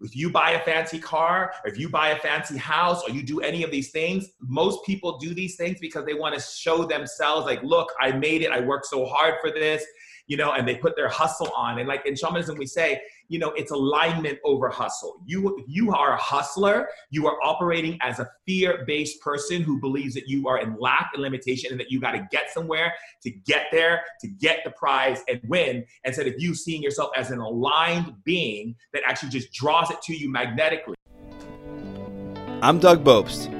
if you buy a fancy car, or if you buy a fancy house, or you do any of these things, most people do these things because they want to show themselves, like, look, I made it. I worked so hard for this you know, and they put their hustle on. And like in shamanism, we say, you know, it's alignment over hustle. You you are a hustler. You are operating as a fear-based person who believes that you are in lack and limitation, and that you got to get somewhere to get there, to get the prize and win. Instead of you seeing yourself as an aligned being that actually just draws it to you magnetically. I'm Doug Bopst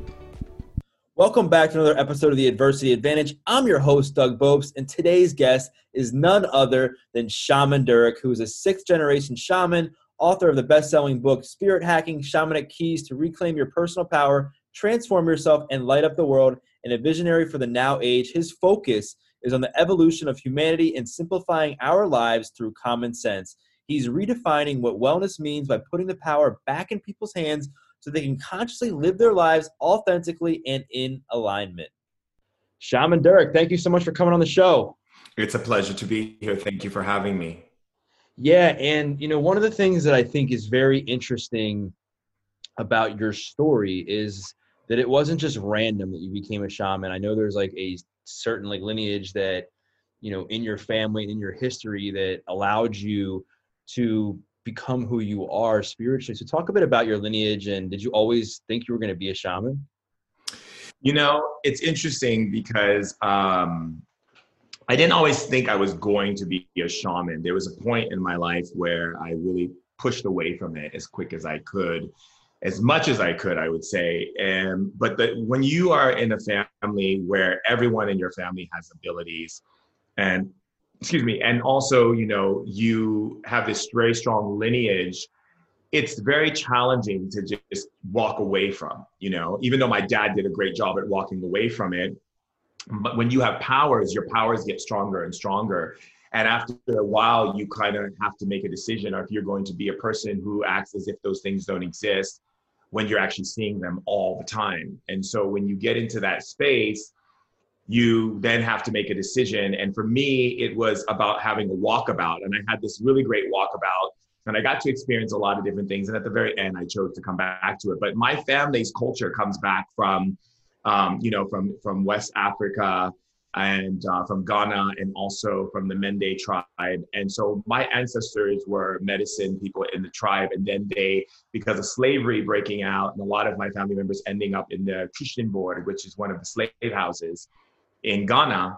Welcome back to another episode of the Adversity Advantage. I'm your host, Doug Bopst, and today's guest is none other than Shaman Durek, who is a sixth generation shaman, author of the best selling book, Spirit Hacking Shamanic Keys to Reclaim Your Personal Power, Transform Yourself, and Light Up the World, and a visionary for the now age. His focus is on the evolution of humanity and simplifying our lives through common sense. He's redefining what wellness means by putting the power back in people's hands so they can consciously live their lives authentically and in alignment. Shaman Durek, thank you so much for coming on the show. It's a pleasure to be here. Thank you for having me. Yeah, and you know, one of the things that I think is very interesting about your story is that it wasn't just random that you became a shaman. I know there's like a certain like lineage that you know in your family and in your history that allowed you to become who you are spiritually. So talk a bit about your lineage and did you always think you were going to be a shaman? You know, it's interesting because um, I didn't always think I was going to be a shaman. There was a point in my life where I really pushed away from it as quick as I could, as much as I could, I would say. And but the, when you are in a family where everyone in your family has abilities, and excuse me, and also, you know, you have this very strong lineage, it's very challenging to just walk away from, you know, even though my dad did a great job at walking away from it. But when you have powers, your powers get stronger and stronger. And after a while, you kind of have to make a decision if you're going to be a person who acts as if those things don't exist when you're actually seeing them all the time. And so when you get into that space, you then have to make a decision. And for me, it was about having a walkabout. And I had this really great walkabout. And I got to experience a lot of different things. And at the very end, I chose to come back to it. But my family's culture comes back from, um, you know, from from West Africa and uh, from Ghana and also from the Mende tribe. And so my ancestors were medicine people in the tribe. And then they, because of slavery breaking out and a lot of my family members ending up in the Christiansborg, which is one of the slave houses, in Ghana,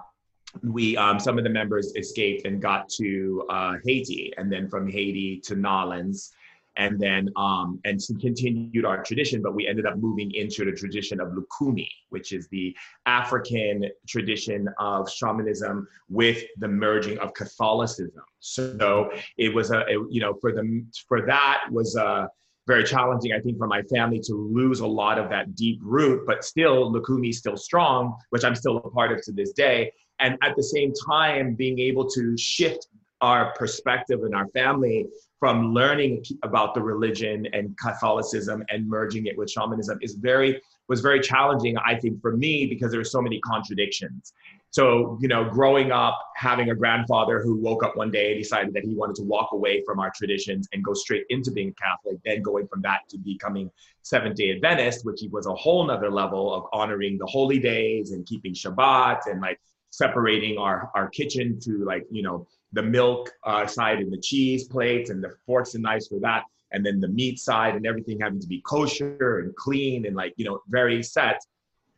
we um, some of the members escaped and got to uh, Haiti, and then from Haiti to Nolens, and then um, and continued our tradition. But we ended up moving into the tradition of Lukumi, which is the African tradition of shamanism with the merging of Catholicism. So it was a it, you know for the for that was a very challenging, I think, for my family to lose a lot of that deep root, but still Lukumi still strong, which I'm still a part of to this day. And at the same time, being able to shift our perspective in our family from learning about the religion and Catholicism and merging it with shamanism is very was very challenging, I think, for me because there were so many contradictions. So, you know, growing up, having a grandfather who woke up one day and decided that he wanted to walk away from our traditions and go straight into being a Catholic, then going from that to becoming Seventh day Adventist, which was a whole nother level of honoring the holy days and keeping Shabbat and like separating our, our kitchen to like, you know, the milk uh, side and the cheese plates and the forks and knives for that and then the meat side and everything having to be kosher and clean and like you know very set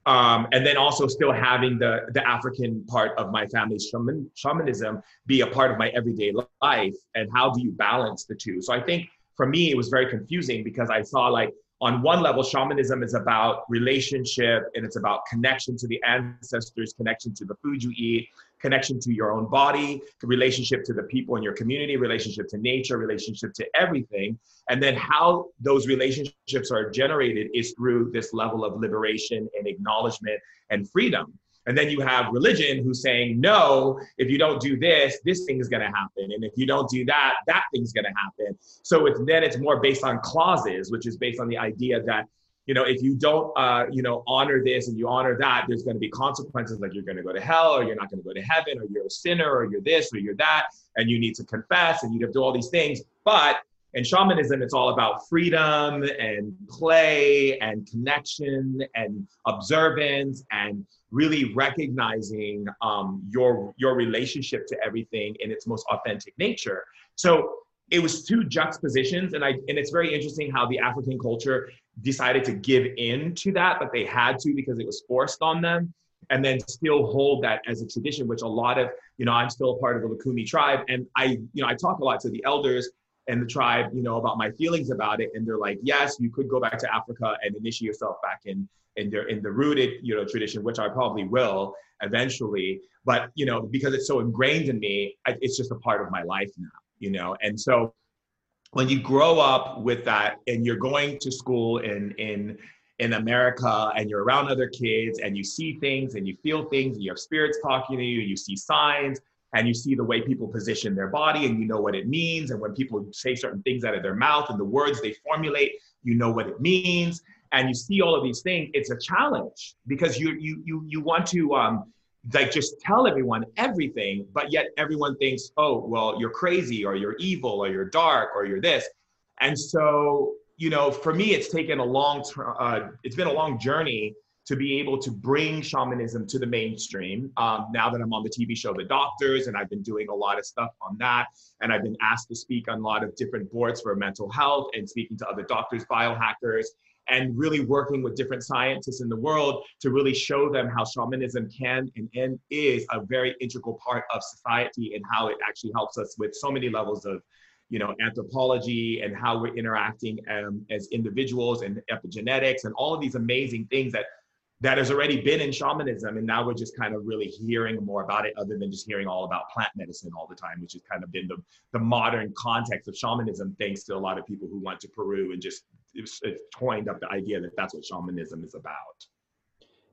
um, and then also still having the the african part of my family's shaman, shamanism be a part of my everyday life and how do you balance the two? So i think for me it was very confusing because i saw like on one level shamanism is about relationship and it's about connection to the ancestors connection to the food you eat connection to your own body, relationship to the people in your community, relationship to nature, relationship to everything. And then how those relationships are generated is through this level of liberation and acknowledgement and freedom. And then you have religion who's saying, no, if you don't do this, this thing is going to happen. And if you don't do that, that thing's going to happen. So it's then it's more based on clauses, which is based on the idea that, you know, if you don't, uh, you know, honor this and you honor that, there's going to be consequences like you're going to go to hell or you're not going to go to heaven or you're a sinner or you're this or you're that. And you need to confess and you have to do all these things. But in shamanism, it's all about freedom and play and connection and observance and really recognizing um, your your relationship to everything in its most authentic nature. So it was two juxtapositions, and I and it's very interesting how the African culture decided to give in to that, but they had to because it was forced on them, and then still hold that as a tradition, which a lot of you know I'm still a part of the Lukumi tribe, and I you know I talk a lot to the elders and the tribe, you know, about my feelings about it. And they're like, yes, you could go back to Africa and initiate yourself back in in the in the rooted, you know, tradition, which I probably will eventually. But you know, because it's so ingrained in me, I, it's just a part of my life now, you know. And so when you grow up with that and you're going to school in in in America and you're around other kids and you see things and you feel things and you have spirits talking to you and you see signs and you see the way people position their body and you know what it means. And when people say certain things out of their mouth and the words they formulate you know what it means. And you see all of these things it's a challenge because you you you you want to um like just tell everyone everything but yet everyone thinks oh well you're crazy or you're evil or you're dark or you're this and so you know for me it's taken a long uh, it's been a long journey to be able to bring shamanism to the mainstream. Um, now that I'm on the TV show The Doctors, and I've been doing a lot of stuff on that, and I've been asked to speak on a lot of different boards for mental health and speaking to other doctors, biohackers, and really working with different scientists in the world to really show them how shamanism can and, and is a very integral part of society and how it actually helps us with so many levels of you know anthropology and how we're interacting um, as individuals and epigenetics and all of these amazing things that that has already been in shamanism. And now we're just kind of really hearing more about it other than just hearing all about plant medicine all the time which has kind of been the, the modern context of shamanism thanks to a lot of people who went to peru and just it's, it's coined up the idea that that's what shamanism is about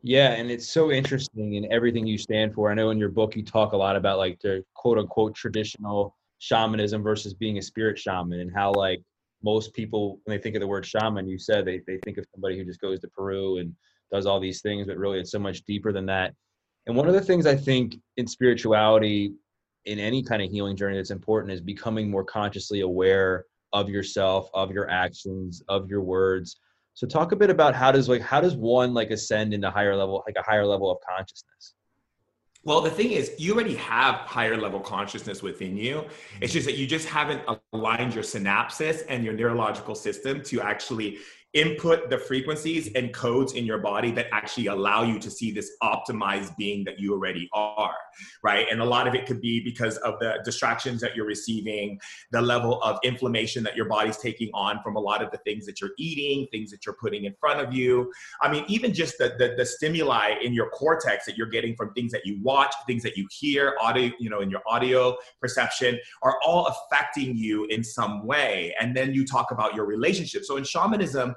yeah and it's so interesting in everything you stand for i know in your book you talk a lot about like the quote unquote traditional shamanism versus being a spirit shaman and how like most people when they think of the word shaman you said they, they think of somebody who just goes to peru and does all these things, but really it's so much deeper than that. And one of the things I think in spirituality, in any kind of healing journey that's important is becoming more consciously aware of yourself, of your actions, of your words. So talk a bit about how does like how does one like ascend into higher level like a higher level of consciousness? Well, the thing is, you already have higher level consciousness within you. It's mm-hmm. just that you just haven't aligned your synapses and your neurological system to actually input the frequencies and codes in your body that actually allow you to see this optimized being that you already are, right? And a lot of it could be because of the distractions that you're receiving, the level of inflammation that your body's taking on from a lot of the things that you're eating, things that you're putting in front of you. I mean, even just the, the, the stimuli in your cortex that you're getting from things that you watch, things that you hear, audio, you know, in your audio perception are all affecting you in some way. And then you talk about your relationship. So in shamanism,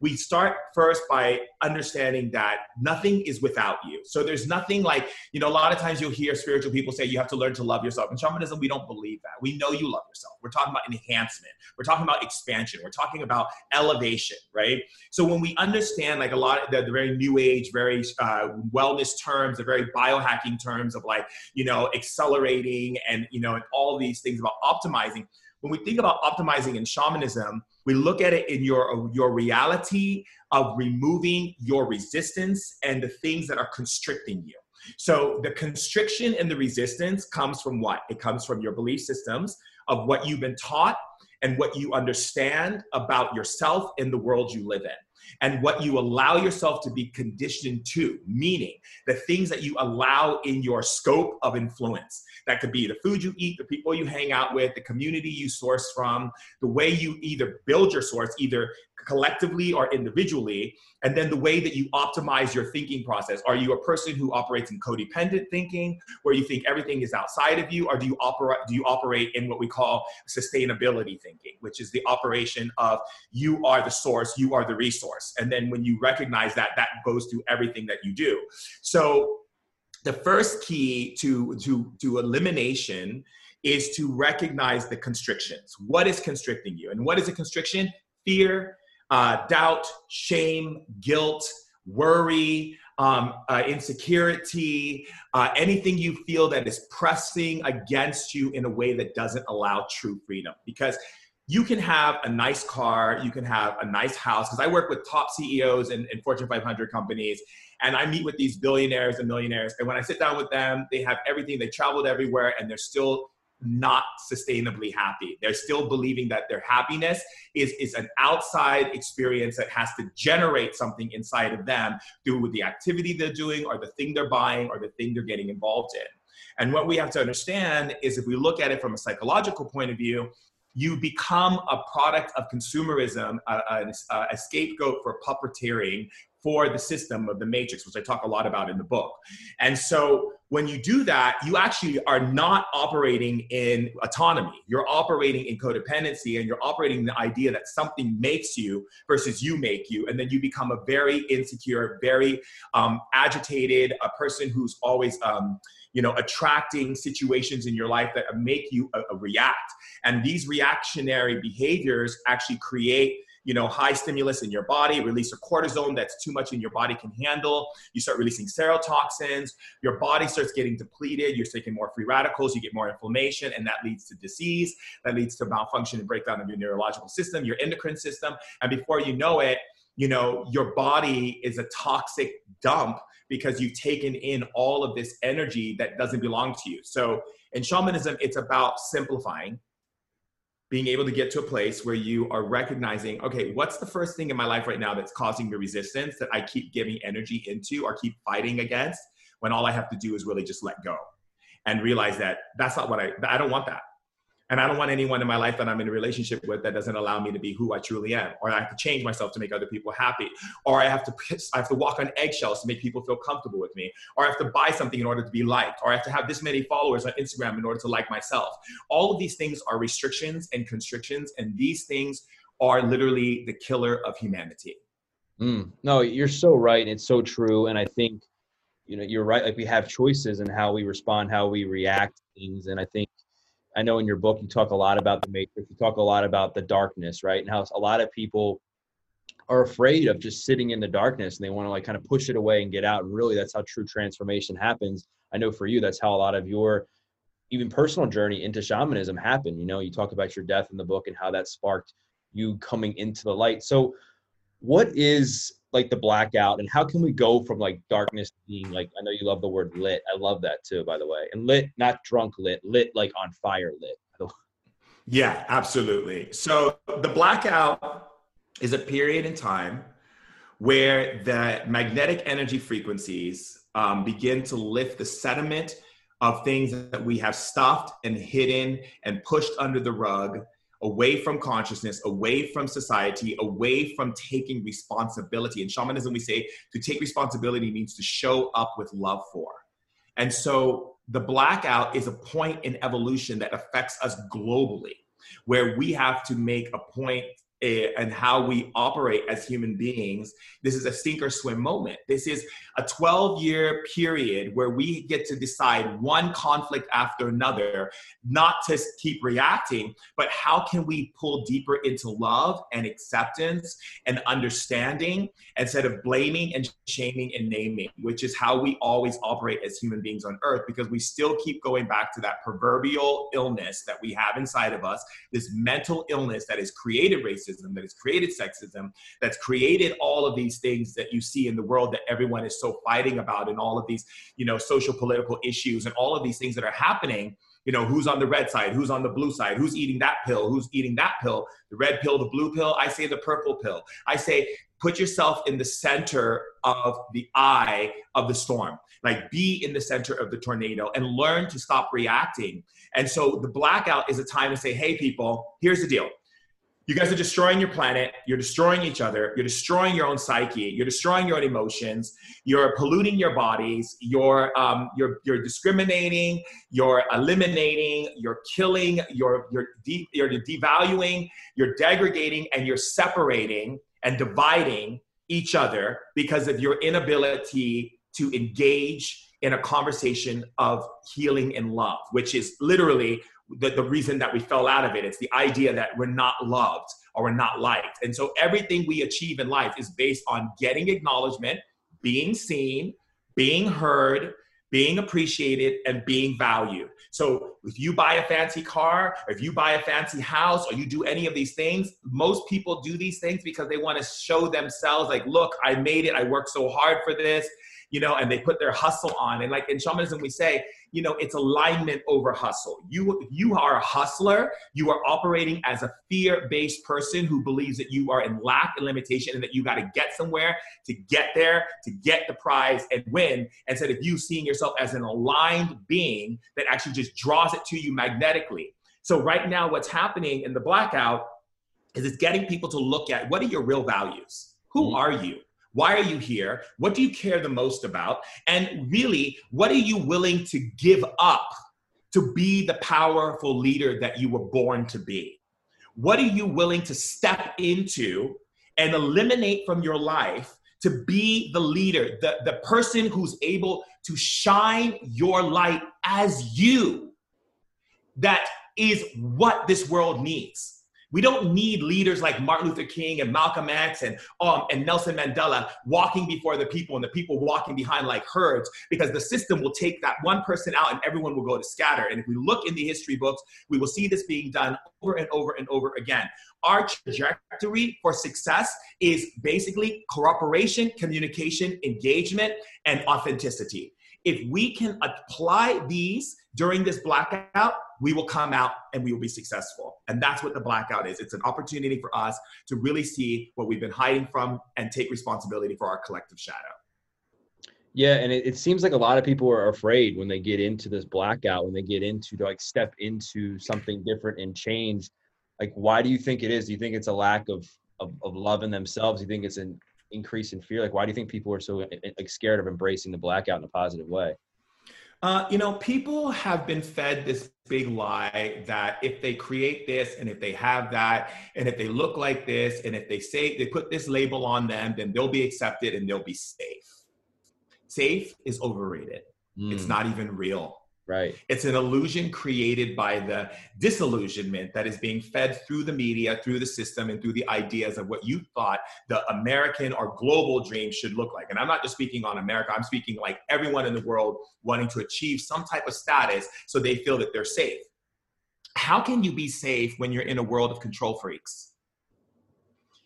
we start first by understanding that nothing is without you. So there's nothing like, you know, a lot of times you'll hear spiritual people say you have to learn to love yourself. In shamanism, we don't believe that. We know you love yourself. We're talking about enhancement. We're talking about expansion. We're talking about elevation, right? So when we understand like a lot of the, the very new age, very uh, wellness terms, the very biohacking terms of like, you know, accelerating and, you know, and all these things about optimizing, when we think about optimizing in shamanism, we look at it in your, your reality of removing your resistance and the things that are constricting you. So the constriction and the resistance comes from what? It comes from your belief systems of what you've been taught and what you understand about yourself and the world you live in and what you allow yourself to be conditioned to, meaning the things that you allow in your scope of influence. That could be the food you eat, the people you hang out with, the community you source from, the way you either build your source, either collectively or individually, and then the way that you optimize your thinking process. Are you a person who operates in codependent thinking, where you think everything is outside of you, or do you operate do you operate in what we call sustainability thinking, which is the operation of you are the source, you are the resource, and then when you recognize that, that goes through everything that you do. So the first key to to to elimination is to recognize the constrictions. What is constricting you? And what is a constriction? Fear, uh, doubt, shame, guilt, worry, um, uh, insecurity, uh, anything you feel that is pressing against you in a way that doesn't allow true freedom. Because you can have a nice car, you can have a nice house. Because I work with top CEOs in Fortune 500 companies, and I meet with these billionaires and millionaires. And when I sit down with them, they have everything, they traveled everywhere, and they're still not sustainably happy. They're still believing that their happiness is, is an outside experience that has to generate something inside of them through the activity they're doing or the thing they're buying or the thing they're getting involved in. And what we have to understand is if we look at it from a psychological point of view, you become a product of consumerism, a, a, a scapegoat for puppeteering for the system of the matrix, which I talk a lot about in the book. And so when you do that, you actually are not operating in autonomy. You're operating in codependency and you're operating the idea that something makes you versus you make you. And then you become a very insecure, very um, agitated, a person who's always, um, you know, attracting situations in your life that make you a react. And these reactionary behaviors actually create you know, high stimulus in your body, release a cortisone that's too much in your body can handle. You start releasing serotoxins. Your body starts getting depleted. You're taking more free radicals. You get more inflammation, and that leads to disease. That leads to malfunction and breakdown of your neurological system, your endocrine system. And before you know it, you know, your body is a toxic dump because you've taken in all of this energy that doesn't belong to you. So in shamanism, it's about simplifying being able to get to a place where you are recognizing, okay, what's the first thing in my life right now that's causing me resistance that I keep giving energy into or keep fighting against when all I have to do is really just let go and realize that that's not what I, I don't want that. And I don't want anyone in my life that I'm in a relationship with that doesn't allow me to be who I truly am. Or I have to change myself to make other people happy. Or I have to I have to walk on eggshells to make people feel comfortable with me. Or I have to buy something in order to be liked. Or I have to have this many followers on Instagram in order to like myself. All of these things are restrictions and constrictions, and these things are literally the killer of humanity. Mm, no, you're so right. It's so true. And I think, you know, you're right. Like we have choices in how we respond, how we react to things. And I think I know in your book you talk a lot about the matrix. You talk a lot about the darkness, right? And how a lot of people are afraid of just sitting in the darkness and they want to like kind of push it away and get out. And really, that's how true transformation happens. I know for you, that's how a lot of your even personal journey into shamanism happened. You know, you talk about your death in the book and how that sparked you coming into the light. So, what is like the blackout and how can we go from like darkness being like i know you love the word lit. I love that too by the way. And lit not drunk lit lit like on fire lit. Yeah absolutely. So the blackout is a period in time where the magnetic energy frequencies um, begin to lift the sediment of things that we have stuffed and hidden and pushed under the rug away from consciousness, away from society, away from taking responsibility. In shamanism, we say to take responsibility means to show up with love for. And so the blackout is a point in evolution that affects us globally, where we have to make a point Eh, and how we operate as human beings. This is a sink or swim moment. This is a 12 year period where we get to decide one conflict after another, not to keep reacting, but how can we pull deeper into love and acceptance and understanding instead of blaming and shaming and naming, which is how we always operate as human beings on earth because we still keep going back to that proverbial illness that we have inside of us, this mental illness that is created racism, that has created sexism, that's created all of these things that you see in the world that everyone is so fighting about and all of these, you know, social political issues and all of these things that are happening. You know who's on the red side? Who's on the blue side? Who's eating that pill? Who's eating that pill? The red pill the blue pill? I say the purple pill. I say put yourself in the center of the eye of the storm. Like be in the center of the tornado and learn to stop reacting. And so the blackout is a time to say hey people here's the deal you guys are destroying your planet. You're destroying each other. You're destroying your own psyche. You're destroying your own emotions. You're polluting your bodies. You're um, you're you're discriminating. You're eliminating. You're killing. You're you're, de- you're devaluing. You're degrading and you're separating and dividing each other because of your inability to engage in a conversation of healing and love which is literally the, the reason that we fell out of it. It's the idea that we're not loved or we're not liked. And so everything we achieve in life is based on getting acknowledgement, being seen, being heard, being appreciated, and being valued. So if you buy a fancy car, or if you buy a fancy house, or you do any of these things, most people do these things because they want to show themselves, like, look, I made it, I worked so hard for this you know, and they put their hustle on. And like in shamanism, we say, you know, it's alignment over hustle. You you are a hustler. You are operating as a fear-based person who believes that you are in lack and limitation, and that you got to get somewhere to get there, to get the prize and win. Instead of you seeing yourself as an aligned being that actually just draws it to you magnetically. So right now, what's happening in the blackout is it's getting people to look at what are your real values. Who mm-hmm. are you? Why are you here? What do you care the most about? And really, what are you willing to give up to be the powerful leader that you were born to be? What are you willing to step into and eliminate from your life to be the leader, the, the person who's able to shine your light as you? That is what this world needs. We don't need leaders like Martin Luther King and Malcolm X and, um, and Nelson Mandela walking before the people and the people walking behind like herds because the system will take that one person out and everyone will go to scatter. And if we look in the history books, we will see this being done over and over and over again. Our trajectory for success is basically cooperation, communication, engagement, and authenticity. If we can apply these during this blackout, we will come out and we will be successful. And that's what the blackout is. It's an opportunity for us to really see what we've been hiding from and take responsibility for our collective shadow. Yeah, and it, it seems like a lot of people are afraid when they get into this blackout, when they get into to like step into something different and change. Like, why do you think it is? Do you think it's a lack of of, of love in themselves? Do you think it's an increase in fear? Like, why do you think people are so eh, eh, like scared of embracing the blackout in a positive way? Uh, you know, people have been fed this big lie that if they create this and if they have that and if they look like this and if they say they put this label on them, then they'll be accepted and they'll be safe. Safe is overrated. Mm. It's not even real. Right. It's an illusion created by the disillusionment that is being fed through the media, through the system, and through the ideas of what you thought the American or global dream should look like. And I'm not just speaking on America, I'm speaking like everyone in the world wanting to achieve some type of status so they feel that they're safe. How can you be safe when you're in a world of control freaks?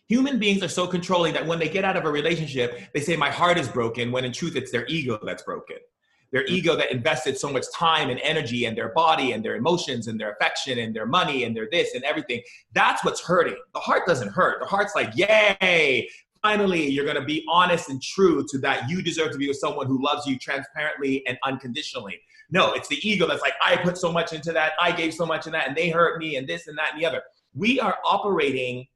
Human beings are so controlling that when they get out of a relationship, they say, My heart is broken, when in truth, it's their ego that's broken their ego that invested so much time and energy and their body and their emotions and their affection and their money and their this and everything. That's what's hurting. The heart doesn't hurt. The heart's like, yay, finally you're going to be honest and true to that you deserve to be with someone who loves you transparently and unconditionally. No, it's the ego that's like, I put so much into that, I gave so much in that, and they hurt me, and this and that and the other. We are operating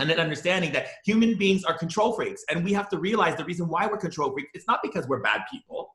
and then understanding that human beings are control freaks. And we have to realize the reason why we're control freaks, it's not because we're bad people.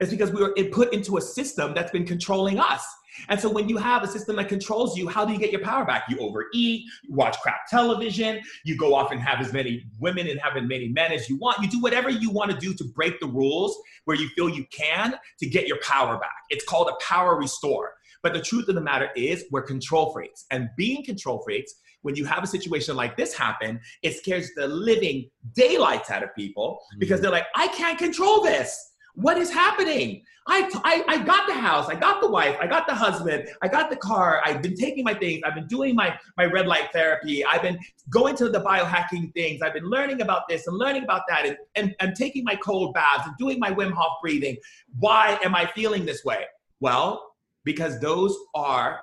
It's because we were put into a system that's been controlling us. And so when you have a system that controls you, how do you get your power back? You overeat, you watch crap television, you go off and have as many women and have as many men as you want. You do whatever you want to do to break the rules where you feel you can to get your power back. It's called a power restore. But the truth of the matter is, we're control freaks. And being control freaks, when you have a situation like this happen, it scares the living daylights out of people because mm-hmm. they're like, I can't control this. What is happening? I, I, I got the house, I got the wife, I got the husband, I got the car, I've been taking my things, I've been doing my, my red light therapy, I've been going to the biohacking things, I've been learning about this and learning about that, and, and, and taking my cold baths and doing my Wim Hof breathing. Why am I feeling this way? Well, because those are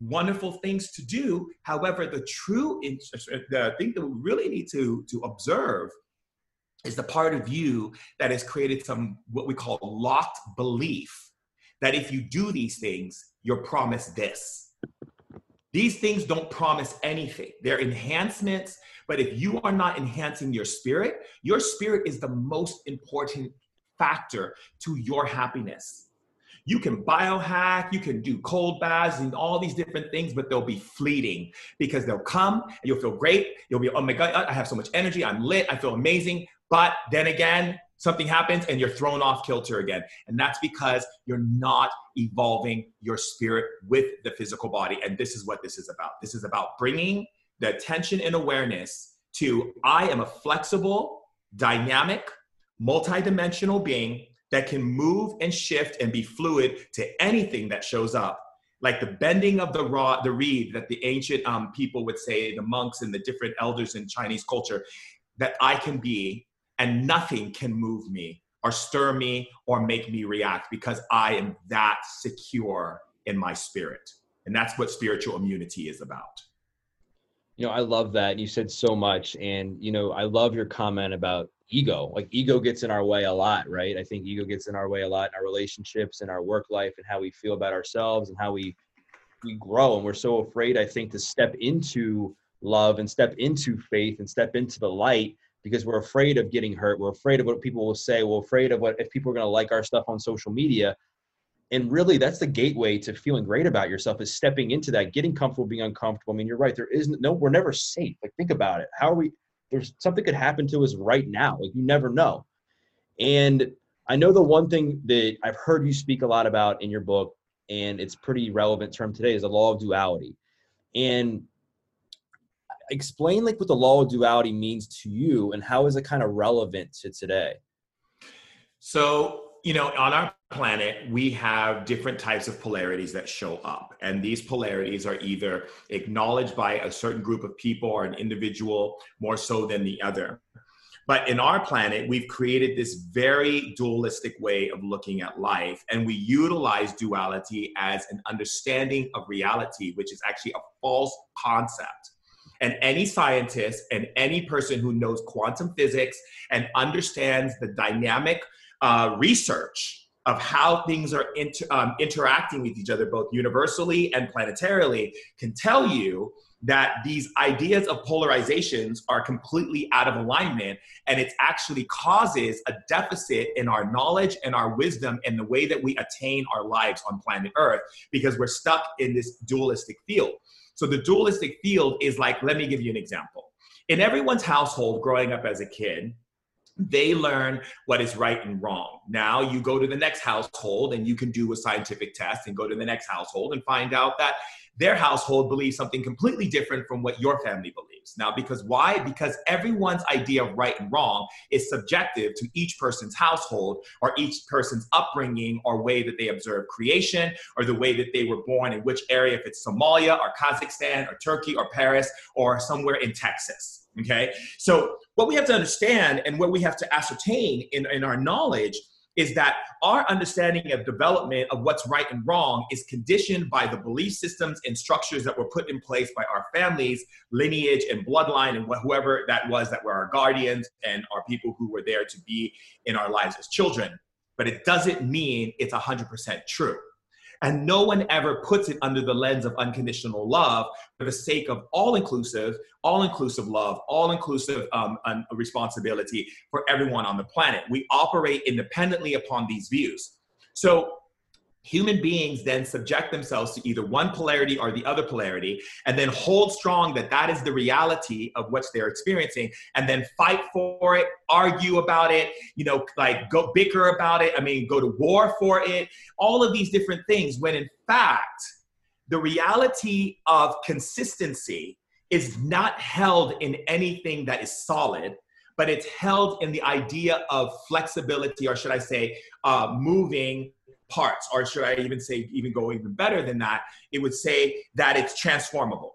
wonderful things to do. However, the true the thing that we really need to, to observe is the part of you that has created some what we call locked belief that if you do these things, you're promised this. These things don't promise anything. They're enhancements, but if you are not enhancing your spirit, your spirit is the most important factor to your happiness. You can biohack, you can do cold baths and all these different things, but they'll be fleeting because they'll come and you'll feel great. You'll be, oh my God, I have so much energy. I'm lit. I feel amazing. But then again, something happens and you're thrown off kilter again. And that's because you're not evolving your spirit with the physical body. And this is what this is about. This is about bringing the attention and awareness to I am a flexible, dynamic, multidimensional being that can move and shift and be fluid to anything that shows up like the bending of the rod the reed that the ancient um, people would say the monks and the different elders in chinese culture that i can be and nothing can move me or stir me or make me react because i am that secure in my spirit. And that's what spiritual immunity is about. You know i love that you said so much and you know i love your comment about ego. Like ego gets in our way a lot right? I think ego gets in our way a lot in our relationships and our work life and how we feel about ourselves and how we we grow. And we're so afraid i think to step into love and step into faith and step into the light because we're afraid of getting hurt we're afraid of what people will say we're afraid of what if people are going to like our stuff on social media and really that's the gateway to feeling great about yourself is stepping into that getting comfortable being uncomfortable i mean you're right There isn't no we're never safe like think about it how are we there's something could happen to us right now. Like you never know. And I know the one thing that I've heard you speak a lot about in your book, and it's pretty relevant term today, is the law of duality. And explain like what the law of duality means to you and how is it kind of relevant to today? So you know, on our planet, we have different types of polarities that show up. And these polarities are either acknowledged by a certain group of people or an individual more so than the other. But in our planet, we've created this very dualistic way of looking at life, and we utilize duality as an understanding of reality, which is actually a false concept. And any scientist and any person who knows quantum physics and understands the dynamic uh, research of how things are inter, um, interacting with each other, both universally and planetarily, can tell you that these ideas of polarizations are completely out of alignment and it actually causes a deficit in our knowledge and our wisdom and the way that we attain our lives on planet earth because we're stuck in this dualistic field so the dualistic field is like let me give you an example in everyone's household growing up as a kid they learn what is right and wrong. Now you go to the next household and you can do a scientific test and go to the next household and find out that their household believes something completely different from what your family believes. Now, because why? Because everyone's idea of right and wrong is subjective to each person's household or each person's upbringing or way that they observe creation or the way that they were born in which area, if it's Somalia or Kazakhstan or Turkey or Paris or somewhere in Texas. Okay. So, what we have to understand and what we have to ascertain in, in our knowledge is that our understanding of development of what's right and wrong is conditioned by the belief systems and structures that were put in place by our families, lineage, and bloodline, and whoever that was that were our guardians and our people who were there to be in our lives as children. But it doesn't mean it's 100% true. And no one ever puts it under the lens of unconditional love for the sake of all inclusive, all inclusive love, all inclusive um, responsibility for everyone on the planet. We operate independently upon these views. So human beings then subject themselves to either one polarity or the other polarity and then hold strong that that is the reality of what they're experiencing and then fight for it argue about it you know like go bicker about it i mean go to war for it. All of these different things when in fact the reality of consistency is not held in anything that is solid but it's held in the idea of flexibility or should i say uh, moving parts, or should I even say, even go even better than that? It would say that it's transformable.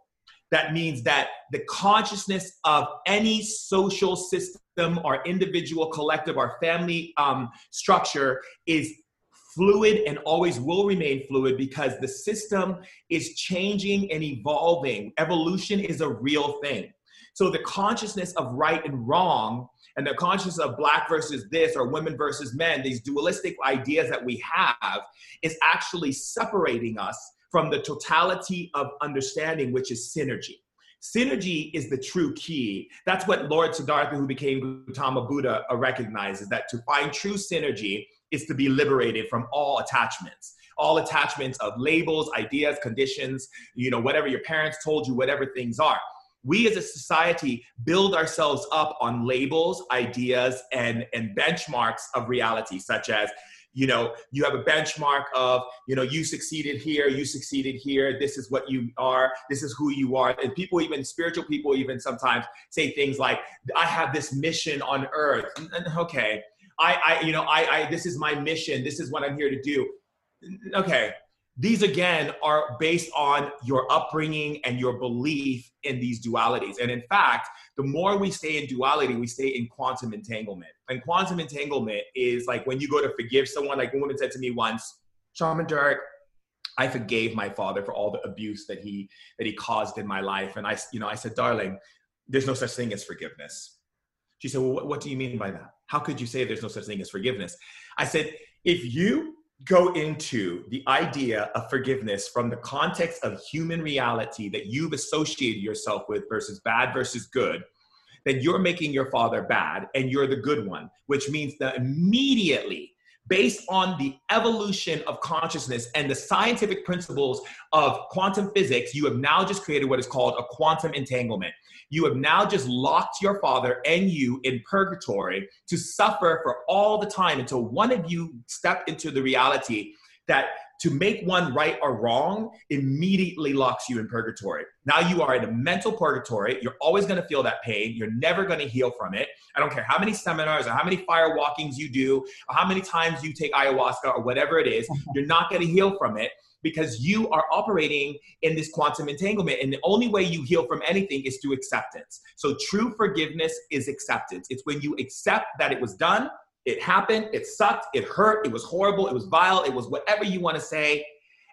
That means that the consciousness of any social system or individual, collective, or family um, structure is fluid and always will remain fluid because the system is changing and evolving. Evolution is a real thing. So the consciousness of right and wrong and the consciousness of black versus this or women versus men, these dualistic ideas that we have, is actually separating us from the totality of understanding, which is synergy. Synergy is the true key. That's what Lord Siddhartha, who became Gautama Buddha, recognizes that to find true synergy is to be liberated from all attachments all attachments of labels ideas conditions you know whatever your parents told you whatever things are we as a society build ourselves up on labels ideas and and benchmarks of reality such as you know you have a benchmark of you know you succeeded here you succeeded here this is what you are this is who you are. And people even spiritual people even sometimes say things like i have this mission on earth. And, okay. I i you know i i this is my mission. This is what i'm here to do. Okay these again are based on your upbringing and your belief in these dualities. And in fact, the more we stay in duality, we stay in quantum entanglement. And quantum entanglement is like when you go to forgive someone, like a woman said to me once, Shaman Durek, I forgave my father for all the abuse that he that he caused in my life. And I, you know, I said, darling, there's no such thing as forgiveness. She said, Well, what do you mean by that? How could you say there's no such thing as forgiveness? I said, if you go into the idea of forgiveness from the context of human reality that you've associated yourself with versus bad versus good, then you're making your father bad and you're the good one, which means that immediately, based on the evolution of consciousness and the scientific principles of quantum physics, you have now just created what is called a quantum entanglement. You have now just locked your father and you in purgatory to suffer for all the time until one of you step into the reality that to make one right or wrong immediately locks you in purgatory. Now you are in a mental purgatory. You're always going to feel that pain. You're never going to heal from it. I don't care how many seminars or how many fire walkings you do or how many times you take ayahuasca or whatever it is, you're not going to heal from it because you are operating in this quantum entanglement. And the only way you heal from anything is through acceptance. So true forgiveness is acceptance. It's when you accept that it was done, it happened, it sucked, it hurt, it was horrible, it was vile, it was whatever you want to say.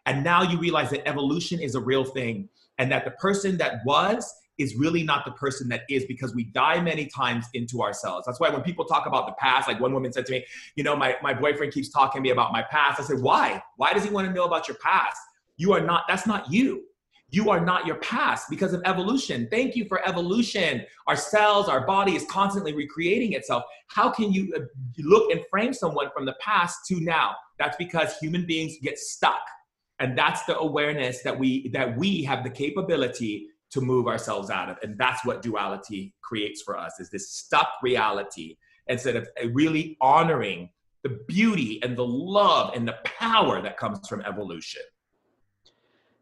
And now you realize that evolution is a real thing and that the person that was is really not the person that is because we die many times into ourselves. That's why when people talk about the past, like one woman said to me, you know, my, my boyfriend keeps talking to me about my past. I said, why? Why does he want to know about your past? You are not, that's not you. You are not your past because of evolution. Thank you for evolution. Our cells, our body is constantly recreating itself. How can you uh, look and frame someone from the past to now? That's because human beings get stuck. And that's the awareness that we that we have the capability to move ourselves out of. And that's what duality creates for us is this stuck reality. Instead of uh, really honoring the beauty and the love and the power that comes from evolution.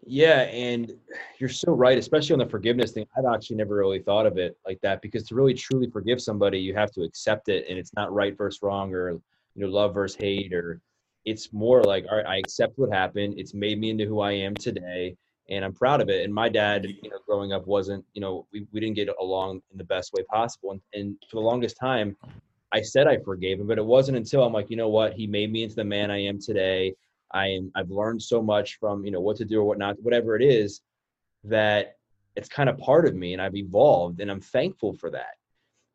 Yeah and you're so right especially on the forgiveness thing. I've actually never really thought of it like that because to really truly forgive somebody you have to accept it and it's not right versus wrong or you know love versus hate or it's more like all right i accept what happened. It's made me into who i am today and I'm proud of it. And my dad, you know, growing up wasn't, you know, we, we didn't get along in the best way possible. And, and for the longest time, I said I forgave him, but it wasn't until I'm like, you know what, he made me into the man I am today. I am, I've learned so much from, you know, what to do or what not, whatever it is, that it's kind of part of me and I've evolved and I'm thankful for that.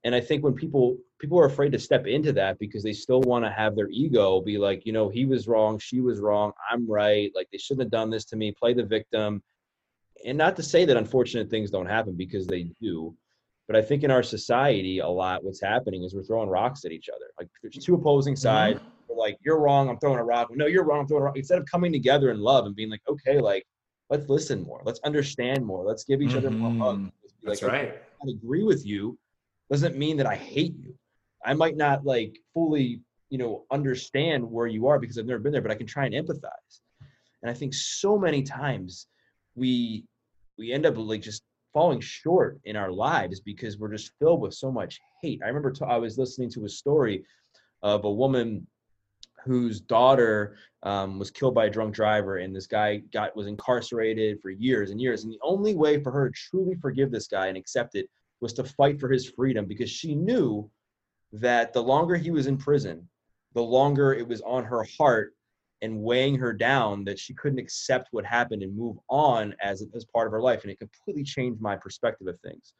And I think when people people are afraid to step into that because they still want to have their ego be like, you know, he was wrong, she was wrong, I'm right, like they shouldn't have done this to me, play the victim. And not to say that unfortunate things don't happen because they do, but I think in our society a lot what's happening is we're throwing rocks at each other. Like there's two opposing mm-hmm. sides. Mm-hmm. like, you're wrong, I'm throwing a rock. No, you're wrong, I'm throwing a rock. Instead of coming together in love and being like, okay, like let's listen more, let's understand more, let's give each mm-hmm. other more hugs. That's like, right. I agree with you doesn't mean that I hate you. I might not like fully, you know, understand where you are because I've never been there, but I can try and empathize. And I think so many times we we end up like just falling short in our lives because we're just filled with so much hate. I remember t- I was listening to a story of a woman whose daughter um, was killed by a drunk driver, and this guy got was incarcerated for years and years. And the only way for her to truly forgive this guy and accept it was to fight for his freedom because she knew that the longer he was in prison, the longer it was on her heart and weighing her down that she couldn't accept what happened and move on as, as part of her life. And it completely changed my perspective of things.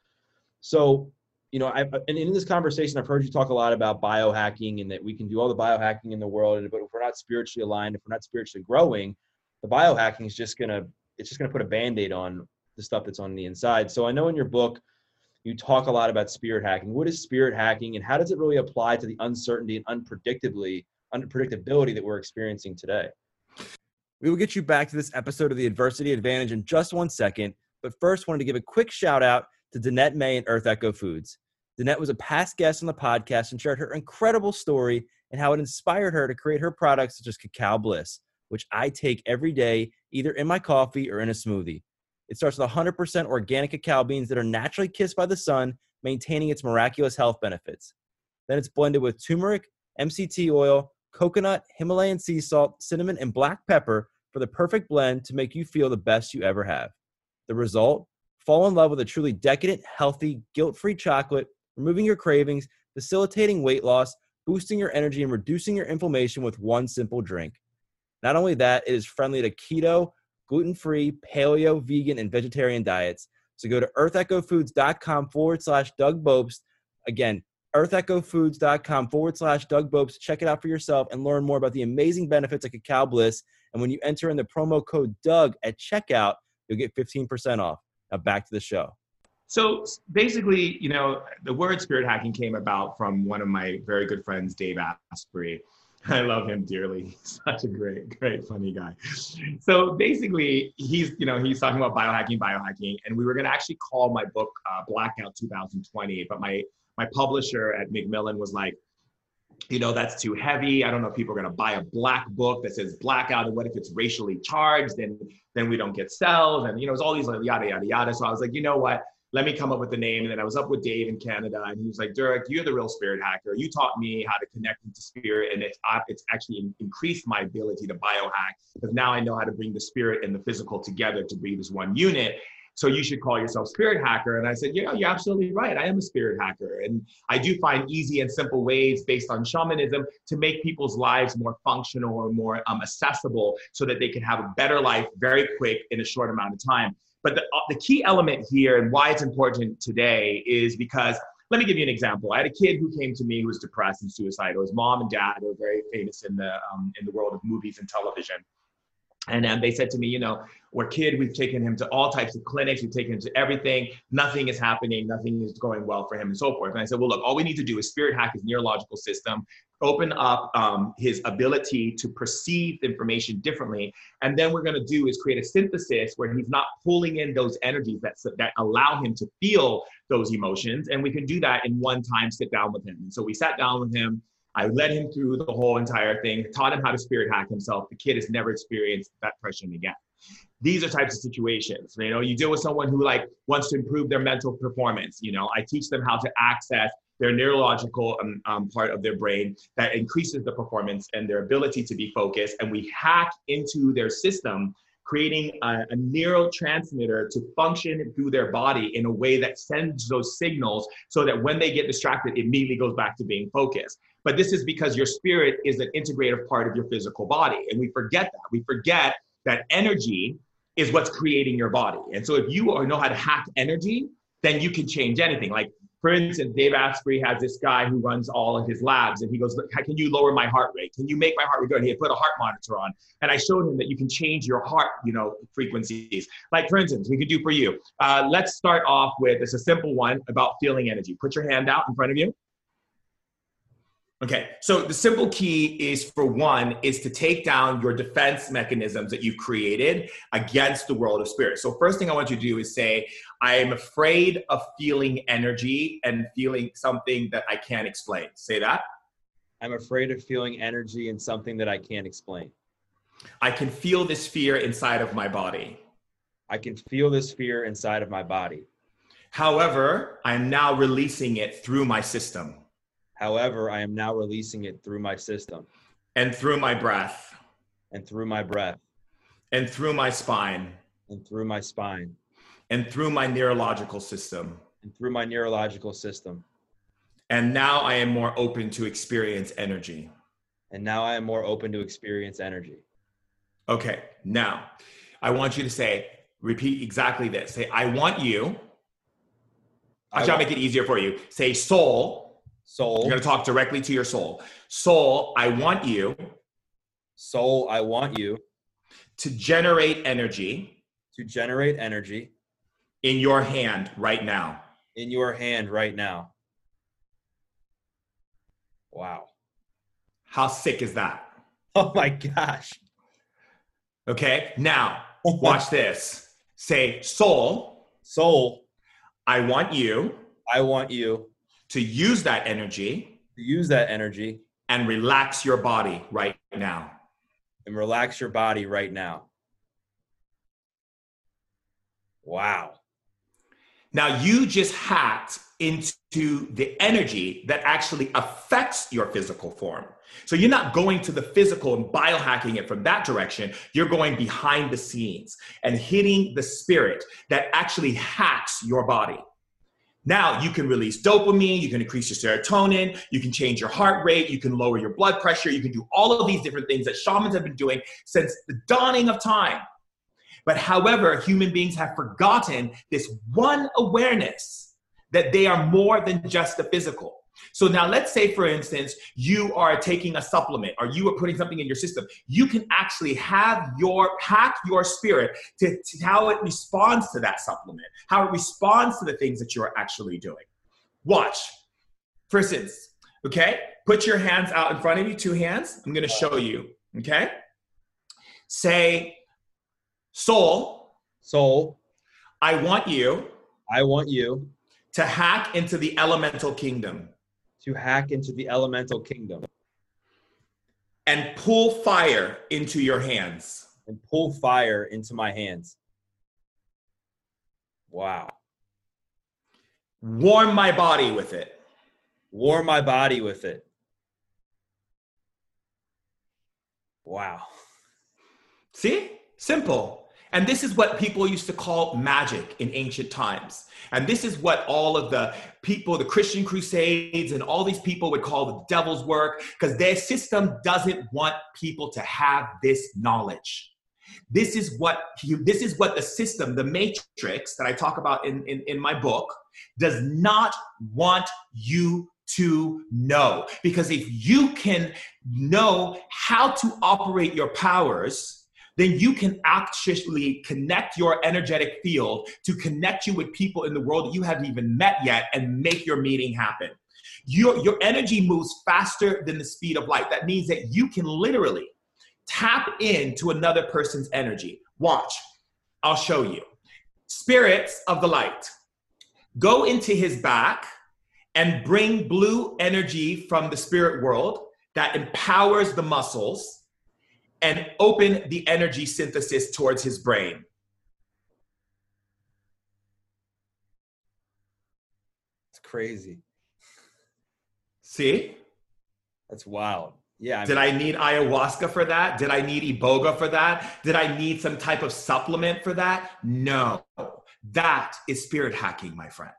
So, you know, I, and in this conversation, I've heard you talk a lot about biohacking and that we can do all the biohacking in the world, but if we're not spiritually aligned, if we're not spiritually growing, the biohacking is just gonna it's just gonna put a band-aid on the stuff that's on the inside. So I know in your book you talk a lot about spirit hacking. What is spirit hacking and how does it really apply to the uncertainty and unpredictably unpredictability that we're experiencing today? We will get you back to this episode of the Adversity Advantage in just one second, but first wanted to give a quick shout out to Danette May and Earth Echo Foods. Danette was a past guest on the podcast and shared her incredible story and how it inspired her to create her products such as Cacao Bliss, which I take every day, either in my coffee or in a smoothie. It starts with 100% organic cacao beans that are naturally kissed by the sun, maintaining its miraculous health benefits. Then it's blended with turmeric, MCT oil, coconut, Himalayan sea salt, cinnamon, and black pepper for the perfect blend to make you feel the best you ever have. The result? Fall in love with a truly decadent, healthy, guilt free chocolate, removing your cravings, facilitating weight loss, boosting your energy, and reducing your inflammation with one simple drink. Not only that, it is friendly to keto, gluten free, paleo, vegan, and vegetarian diets. So go to earthechofoods.com forward slash Doug Bopst. Again, earthechofoods.com forward slash Doug Bopst. Check it out for yourself and learn more about the amazing benefits of Cacao Bliss. And when you enter in the promo code Doug at checkout, you'll get 15% off. Now back to the show. So basically, you know, the word spirit hacking came about from one of my very good friends, Dave Asprey. I love him dearly. He's such a great, great, funny guy. So basically, he's you know he's talking about biohacking, biohacking, and we were going to actually call my book uh, Blackout 2020, but my my publisher at Macmillan was like, you know, that's too heavy. I don't know if people are going to buy a black book that says blackout, and what if it's racially charged? Then then we don't get sales, and you know, it's all these like yada yada yada. So I was like, you know what? Let me come up with the name. And then I was up with Dave in Canada, and he was like, Durek, you're the real spirit hacker. You taught me how to connect into spirit, and it's it's actually increased my ability to biohack because now I know how to bring the spirit and the physical together to be this one unit. So you should call yourself spirit hacker. And I said, yeah, you're absolutely right. I am a spirit hacker. And I do find easy and simple ways based on shamanism to make people's lives more functional or more um, accessible so that they can have a better life very quick in a short amount of time. But the, uh, the key element here and why it's important today is because let me give you an example. I had a kid who came to me who was depressed and suicidal. His mom and dad were very famous in the um, in the world of movies and television. And then they said to me, you know, we're kid, we've taken him to all types of clinics, we've taken him to everything, nothing is happening, nothing is going well for him, and so forth. And I said, well, look, all we need to do is spirit hack his neurological system, open up um, his ability to perceive information differently, and then we're going to do is create a synthesis where he's not pulling in those energies that that allow him to feel those emotions, and we can do that in one time. Sit down with him. And so we sat down with him I led him through the whole entire thing, taught him how to spirit hack himself. The kid has never experienced that pressure again. These are types of situations. You know, you deal with someone who like wants to improve their mental performance. You know, I teach them how to access their neurological um, um, part of their brain that increases the performance and their ability to be focused. And we hack into their system creating a, a neurotransmitter to function through their body in a way that sends those signals so that when they get distracted, it immediately goes back to being focused. But this is because your spirit is an integrative part of your physical body. And we forget that. We forget that energy is what's creating your body. And so if you know how to hack energy, then you can change anything. Like for instance, Dave Asprey has this guy who runs all of his labs, and he goes, "Can you lower my heart rate? Can you make my heart rate go?" And he had put a heart monitor on, and I showed him that you can change your heart, you know, frequencies. Like for instance, we could do for you. Uh, let's start off with it's a simple one about feeling energy. Put your hand out in front of you. Okay, so the simple key is for one is to take down your defense mechanisms that you've created against the world of spirit. So first thing I want you to do is say, I am afraid of feeling energy and feeling something that I can't explain. Say that. I'm afraid of feeling energy and something that I can't explain. I can feel this fear inside of my body. I can feel this fear inside of my body. However, I'm now releasing it through my system. However, I am now releasing it through my system and through my breath and through my breath and through my spine and through my spine and through my neurological system and through my neurological system. And now I am more open to experience energy. And now I am more open to experience energy. Okay, now I want you to say, repeat exactly this. Say, I want you. Actually, I'll make it easier for you. Say, soul Soul. You're going to talk directly to your soul. Soul, I want you. Soul, I want you to generate energy to generate energy in your hand right now. in your hand right now. Wow. How sick is that? Oh my gosh. Okay, now watch this. Say, soul, Soul, I want you I want you to use that energy to use that energy and relax your body right now. and relax your body right now. Wow. Now, you just hacked into the energy that actually affects your physical form. So you're not going to the physical and biohacking it from that direction. You're going behind the scenes and hitting the spirit that actually hacks your body. Now you can release dopamine, you can increase your serotonin, you can change your heart rate, you can lower your blood pressure, you can do all of these different things that shamans have been doing since the dawning of time. But however, human beings have forgotten this one awareness that they are more than just the physical. So now let's say, for instance, you are taking a supplement or you are putting something in your system. You can actually have your hack your spirit to, to how it responds to that supplement, how it responds to the things that you're actually doing. Watch. For instance, okay, put your hands out in front of you, two hands. I'm gonna show you, okay? Say, soul, Soul, I want you I want you to hack into the elemental kingdom to hack into the elemental kingdom and pull fire into your hands. and pull fire into my hands. Wow. Warm my body with it. Warm my body with it. Wow. See? Simple. And this is what people used to call magic in ancient times. And this is what all of the people, the Christian crusades, and all these people would call the devil's work because their system doesn't want people to have this knowledge. This is what you, this is what the system, the matrix that I talk about in, in, in my book, does not want you to know. Because if you can know how to operate your powers, then you can actually connect your energetic field to connect you with people in the world that you haven't even met yet and make your meeting happen. Your, your energy moves faster than the speed of light. That means that you can literally tap into another person's energy. Watch, I'll show you. Spirits of the light, go into his back and bring blue energy from the spirit world that empowers the muscles and open the energy synthesis towards his brain. It's crazy. See? That's wild. Yeah. I Did I need ayahuasca for that? Did I need iboga for that? Did I need some type of supplement for that? No. That is spirit hacking, my friend.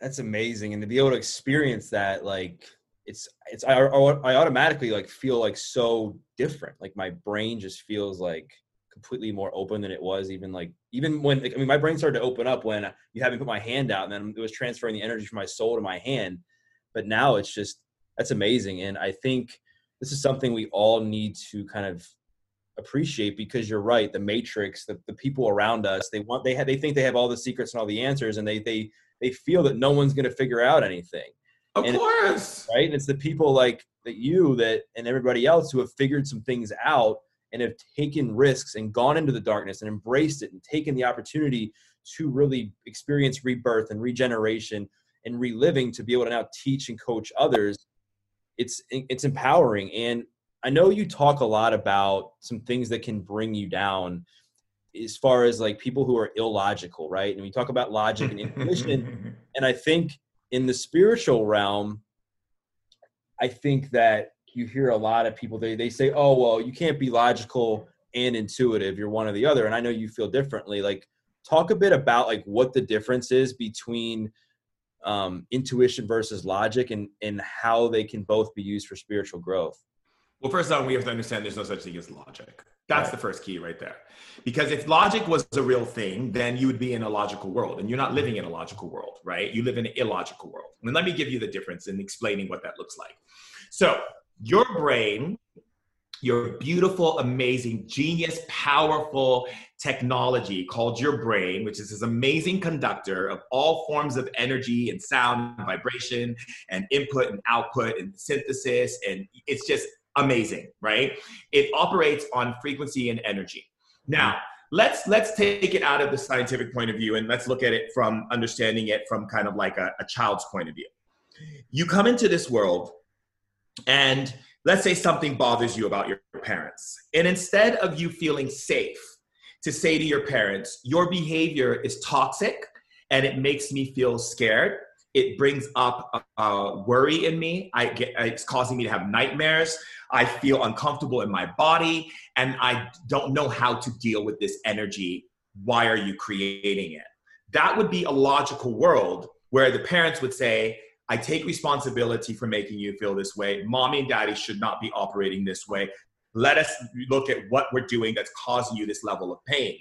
that's amazing. And to be able to experience that, like, it's, it's, I, I automatically like feel like so different. Like my brain just feels like completely more open than it was even like, even when, like, I mean, my brain started to open up when you had me put my hand out and then it was transferring the energy from my soul to my hand. But now it's just, that's amazing. And I think this is something we all need to kind of appreciate because you're right. The matrix, the, the people around us, they want, they have, they think they have all the secrets and all the answers and they, they, they feel that no one's going to figure out anything. Of And- course. Right. And it's the people like that you that and everybody else who have figured some things out and have taken risks and gone into the darkness and embraced it and taken the opportunity to really experience rebirth and regeneration and reliving to be able to now teach and coach others it's it's empowering and i know you talk a lot about some things that can bring you down as far as like people who are illogical right and we talk about logic and intuition and I think in the spiritual realm, I think that you hear a lot of people they they say, "Oh, well, you can't be logical and intuitive. You're one or the other." And I know you feel differently. Like, talk a bit about like what the difference is between um, intuition versus logic, and and how they can both be used for spiritual growth. Well, first off, we have to understand there's no such thing as logic. That's Right. the first key right there. Because if logic was a real thing, then you would be in a logical world. And you're not living in a logical world, right? You live in an illogical world. And let me give you the difference in explaining what that looks like. So, your brain your beautiful, amazing, genius, powerful technology called your brain, which is this amazing conductor of all forms of energy and sound and vibration and input and output and synthesis. And it's just amazing, right? It operates on frequency and energy. Now, let's let's take it out of the scientific point of view and let's look at it from understanding it from kind of like a, a child's point of view. You come into this world and let's say something bothers you about your parents. And instead of you feeling safe to say to your parents, your behavior is toxic and it makes me feel scared. It brings up a, worry in me. I get, it's causing me to have nightmares. I feel uncomfortable in my body and I don't know how to deal with this energy. Why are you creating it? That would be a logical world where the parents would say, I take responsibility for making you feel this way. Mommy and daddy should not be operating this way. Let us look at what we're doing that's causing you this level of pain.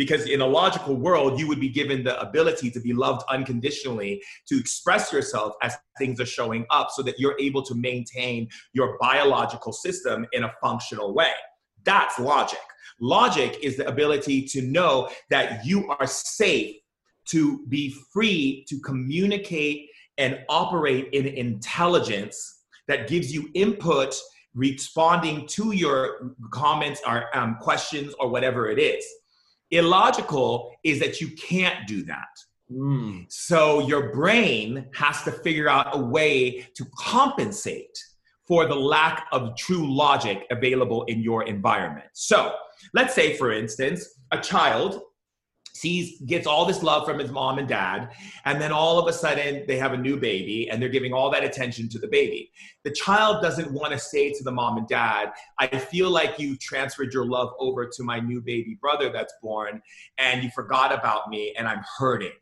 Because in a logical world, you would be given the ability to be loved unconditionally, to express yourself as things are showing up so that you're able to maintain your biological system in a functional way. That's logic. Logic is the ability to know that you are safe to be free to communicate and operate in intelligence that gives you input responding to your comments or um, questions or whatever it is. Illogical is that you can't do that. Mm. So your brain has to figure out a way to compensate for the lack of true logic available in your environment. So let's say, for instance, a child sees gets all this love from his mom and dad and then all of a sudden they have a new baby and they're giving all that attention to the baby. The child doesn't want to say to the mom and dad i feel like you transferred your love over to my new baby brother that's born and you forgot about me and i'm hurting.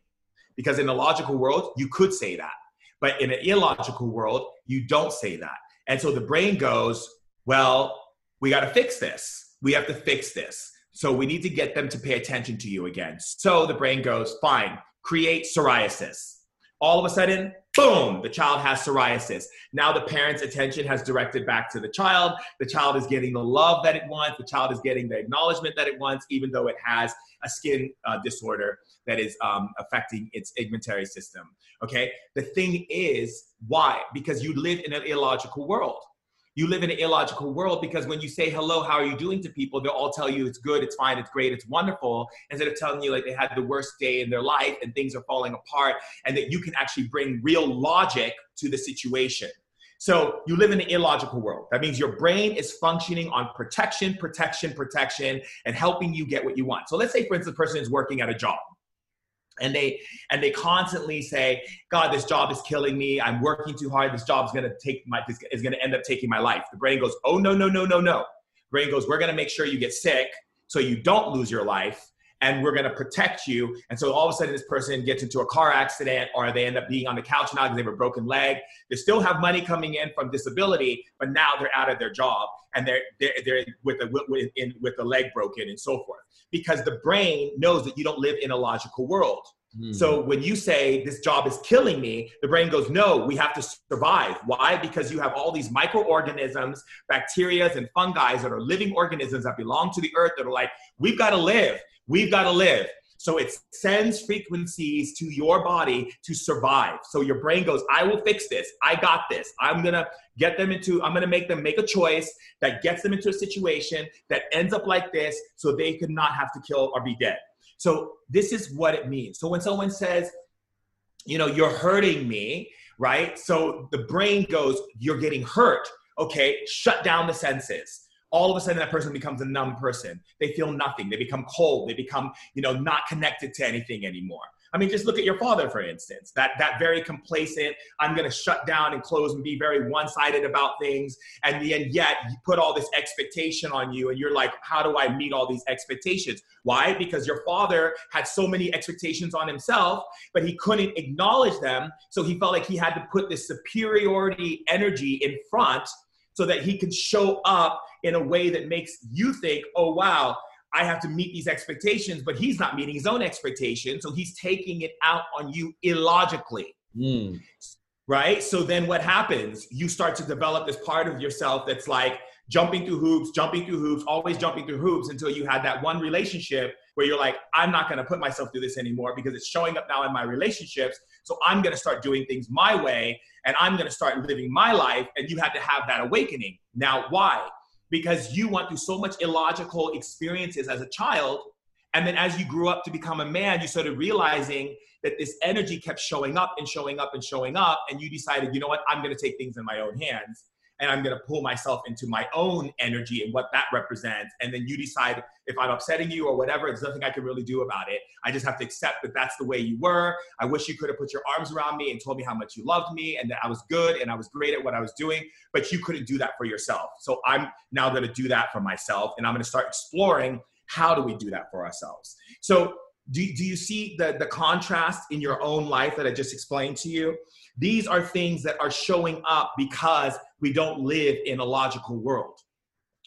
Because in a logical world you could say that but in an illogical world you don't say that. And so the brain goes well we got to fix this. We have to fix this so we need to get them to pay attention to you again. So the brain goes, fine, create psoriasis. All of a sudden, boom, the child has psoriasis. Now the parent's attention has directed back to the child. The child is getting the love that it wants. The child is getting the acknowledgement that it wants, even though it has a skin uh, disorder that is um, affecting its pigmentary system. Okay? The thing is, why? Because you live in an illogical world you live in an illogical world because when you say hello, how are you doing to people, they'll all tell you it's good, it's fine, it's great, it's wonderful, instead of telling you like they had the worst day in their life and things are falling apart, and that you can actually bring real logic to the situation. So you live in an illogical world. That means your brain is functioning on protection, protection, protection, and helping you get what you want. So let's say, for instance, a person is working at a job and they and they constantly say god this job is killing me. I'm working too hard. This job is going to take my is going to end up taking my life. The brain goes oh no no no no no. Brain goes we're going to make sure you get sick so you don't lose your life and we're going to protect you. And so all of a sudden this person gets into a car accident or they end up being on the couch now because they have a broken leg. They still have money coming in from disability but now they're out of their job and they're they're, they're with a with, in, with the leg broken and so forth. Because the brain knows that you don't live in a logical world. Mm. So when you say this job is killing me, the brain goes, no, we have to survive. Why? Because you have all these microorganisms, bacteria, and fungi that are living organisms that belong to the earth that are like, we've got to live. We've got to live. So it sends frequencies to your body to survive. So your brain goes, I will fix this. I got this. I'm going to get them into, I'm going to make them make a choice that gets them into a situation that ends up like this so they could not have to kill or be dead. So this is what it means. So when someone says, you know, you're hurting me, right? So the brain goes, you're getting hurt. Okay, shut down the senses all of a sudden that person becomes a numb person they feel nothing they become cold they become you know not connected to anything anymore i mean just look at your father for instance. That that very complacent i'm going to shut down and close and be very one-sided about things and and yet you put all this expectation on you and you're like how do i meet all these expectations? Why? Because your father had so many expectations on himself but he couldn't acknowledge them so he felt like he had to put this superiority energy in front so that he can show up in a way that makes you think, oh, wow, I have to meet these expectations, but he's not meeting his own expectations. So he's taking it out on you illogically. Mm. right? So then what happens? You start to develop this part of yourself that's like jumping through hoops, jumping through hoops, always jumping through hoops until you had that one relationship where you're like, I'm not gonna put myself through this anymore because it's showing up now in my relationships. So I'm gonna start doing things my way and I'm gonna start living my life. And you had to have that awakening. Now, why? Because you went through so much illogical experiences as a child. And then as you grew up to become a man, you started realizing that this energy kept showing up and showing up and showing up. And you decided, you know what, I'm going to take things in my own hands and I'm going to pull myself into my own energy and what that represents. And then you decide if I'm upsetting you or whatever, there's nothing I can really do about it. I just have to accept that that's the way you were. I wish you could have put your arms around me and told me how much you loved me and that I was good and I was great at what I was doing, but you couldn't do that for yourself. So I'm now going to do that for myself and I'm going to start exploring how do we do that for ourselves. So do, do you see the, the contrast in your own life that I just explained to you? These are things that are showing up because we don't live in a logical world.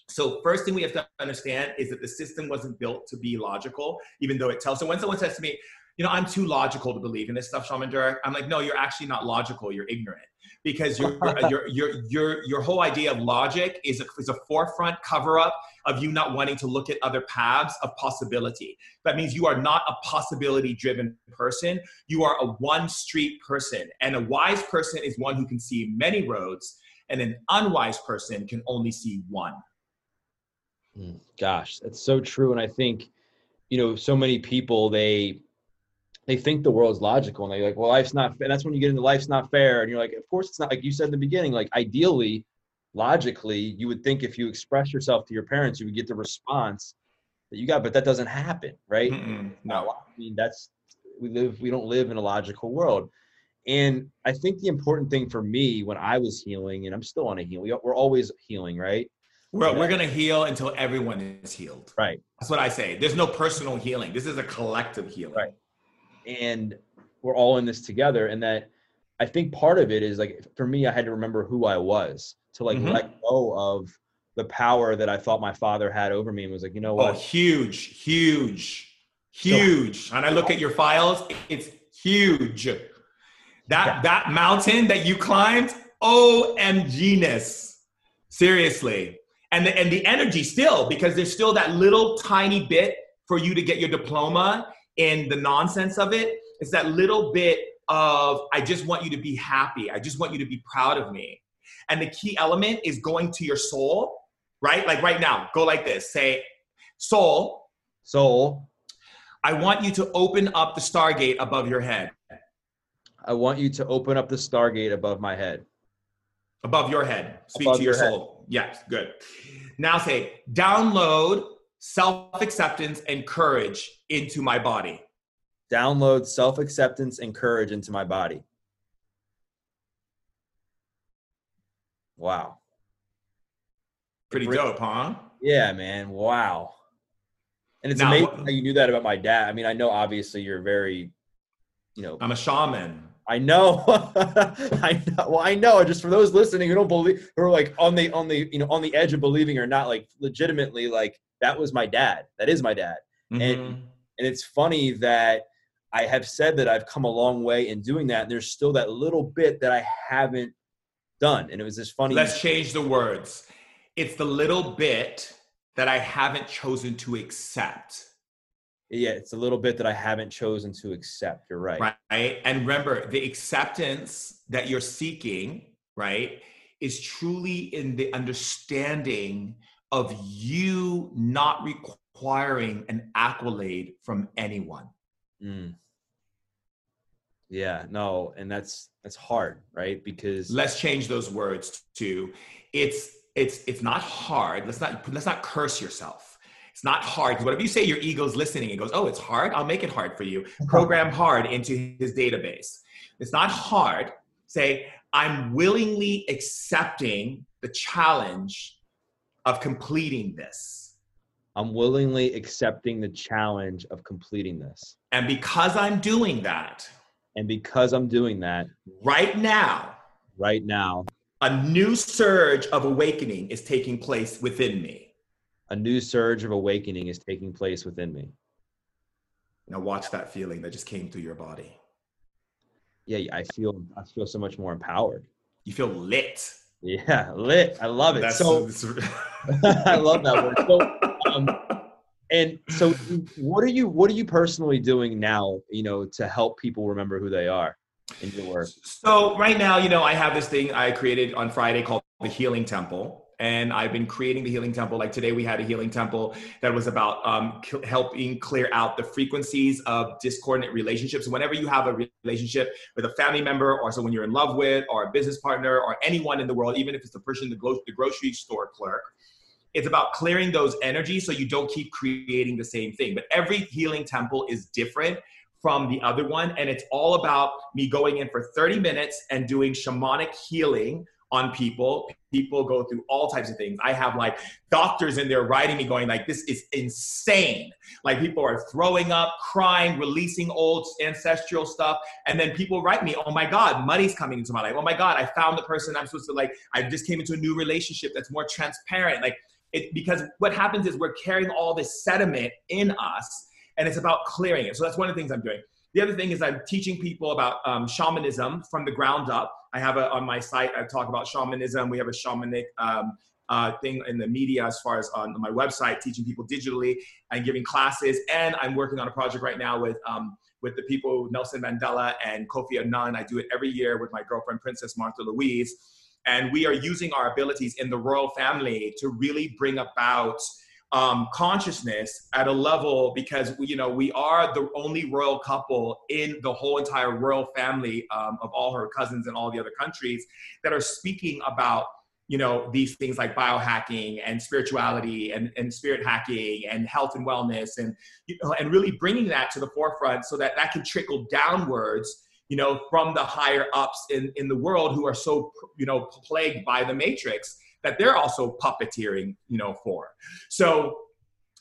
So first thing we have to understand is that the system wasn't built to be logical, even though it tells. So when someone says to me, you know, I'm too logical to believe in this stuff, Shaman Durek, I'm like, no, you're actually not logical. You're ignorant because your your your your your whole idea of logic is a, is a forefront cover up of you not wanting to look at other paths of possibility. That means you are not a possibility driven person. You are a one street person, and a wise person is one who can see many roads, and an unwise person can only see one. Hmm, gosh, that's so true, and I think you know so many people they they think the world's logical and they're like, well, life's not fair. And that's when you get into life's not fair. And you're like, of course it's not like you said in the beginning, like ideally, logically, you would think if you express yourself to your parents, you would get the response that you got, but that doesn't happen, right? Mm-mm, no. I mean, that's, we live, we don't live in a logical world. And I think the important thing for me when I was healing, and I'm still on a healing, we're always healing, right? We're, we're going to heal until everyone is healed. Right. That's what I say. There's no personal healing. This is a collective healing. Right and we're all in this together and that i think part of it is like for me i had to remember who i was to like mm-hmm. let go of the power that i thought my father had over me and was like you know what oh huge huge huge so, and i look at your files it's huge that yeah. that mountain that you climbed omgness seriously and the, and the energy still because there's still that little tiny bit for you to get your diploma in the nonsense of it. It's that little bit of, I just want you to be happy. I just want you to be proud of me. And the key element is going to your soul, right? Like right now, go like this say, Soul. Soul. I want you to open up the stargate above your head. I want you to open up the stargate above my head. Above your head. Speak above to your, your soul. Yes, good. Now say, download self acceptance and courage into my body. Download self acceptance and courage into my body. Wow. Pretty dope, huh? Yeah, man. Wow. And it's now, amazing how you knew that about my dad. I mean, I know obviously you're very, you know, I'm a shaman. I know. I know. Well, I know. Just for those listening who don't believe, who are like on the on the you know on the edge of believing or not, like legitimately, like that was my dad. That is my dad. Mm-hmm. And and it's funny that I have said that I've come a long way in doing that, and there's still that little bit that I haven't done. And it was this funny. Let's change the words. It's the little bit that I haven't chosen to accept. Yeah, it's a little bit that I haven't chosen to accept. You're right. Right. And remember, the acceptance that you're seeking, right, is truly in the understanding of you not requiring an accolade from anyone. Mm. Yeah, no, and that's that's hard, right? Because let's change those words to it's it's it's not hard. Let's not let's not curse yourself. It's not hard because whatever you say, your ego's listening and goes, "Oh, it's hard. I'll make it hard for you." Program hard into his database. It's not hard. Say, I'm willingly accepting the challenge of completing this. I'm willingly accepting the challenge of completing this. And because I'm doing that, and because I'm doing that, right now, right now, a new surge of awakening is taking place within me. A new surge of awakening is taking place within me. Now, watch that feeling that just came through your body. yeah, I feel I feel so much more empowered. You feel lit. Yeah, lit. I love it. That's, so I love that word. So, um, and so, what are you what are you personally doing now? You know, to help people remember who they are in your work. So right now, you know, I have this thing I created on Friday called the Healing Temple. And I've been creating the Healing Temple. Like today, we had a Healing Temple that was about um, c- helping clear out the frequencies of discordant relationships. Whenever you have a relationship with a family member, or someone you're in love with, or a business partner, or anyone in the world, even if it's the person, the, the grocery store clerk, it's about clearing those energies so you don't keep creating the same thing. But every healing temple is different from the other one. And it's all about me going in for 30 minutes and doing shamanic healing on people. People go through all types of things. I have like doctors in there writing me going like, this is insane. Like people are throwing up, crying, releasing old ancestral stuff. And then people write me, oh my God, money's coming into my life. Oh my God, I found the person I'm supposed to like, I just came into a new relationship that's more transparent. Like it, because what happens is we're carrying all this sediment in us and it's about clearing it. So that's one of the things I'm doing. The other thing is I'm teaching people about um, shamanism from the ground up. I have a, on my site, I talk about shamanism. We have a shamanic um, uh, thing in the media as far as on my website, teaching people digitally and giving classes. And I'm working on a project right now with um, with the people, Nelson Mandela and Kofi Annan. I do it every year with my girlfriend, Princess Martha Louise. And we are using our abilities in the royal family to really bring about um, consciousness at a level because you know we are the only royal couple in the whole entire royal family um, of all her cousins in all the other countries that are speaking about you know these things like biohacking and spirituality and, and spirit hacking and health and wellness and you know and really bringing that to the forefront so that that can trickle downwards you know from the higher ups in in the world who are so you know plagued by the matrix that they're also puppeteering, you know, for. So,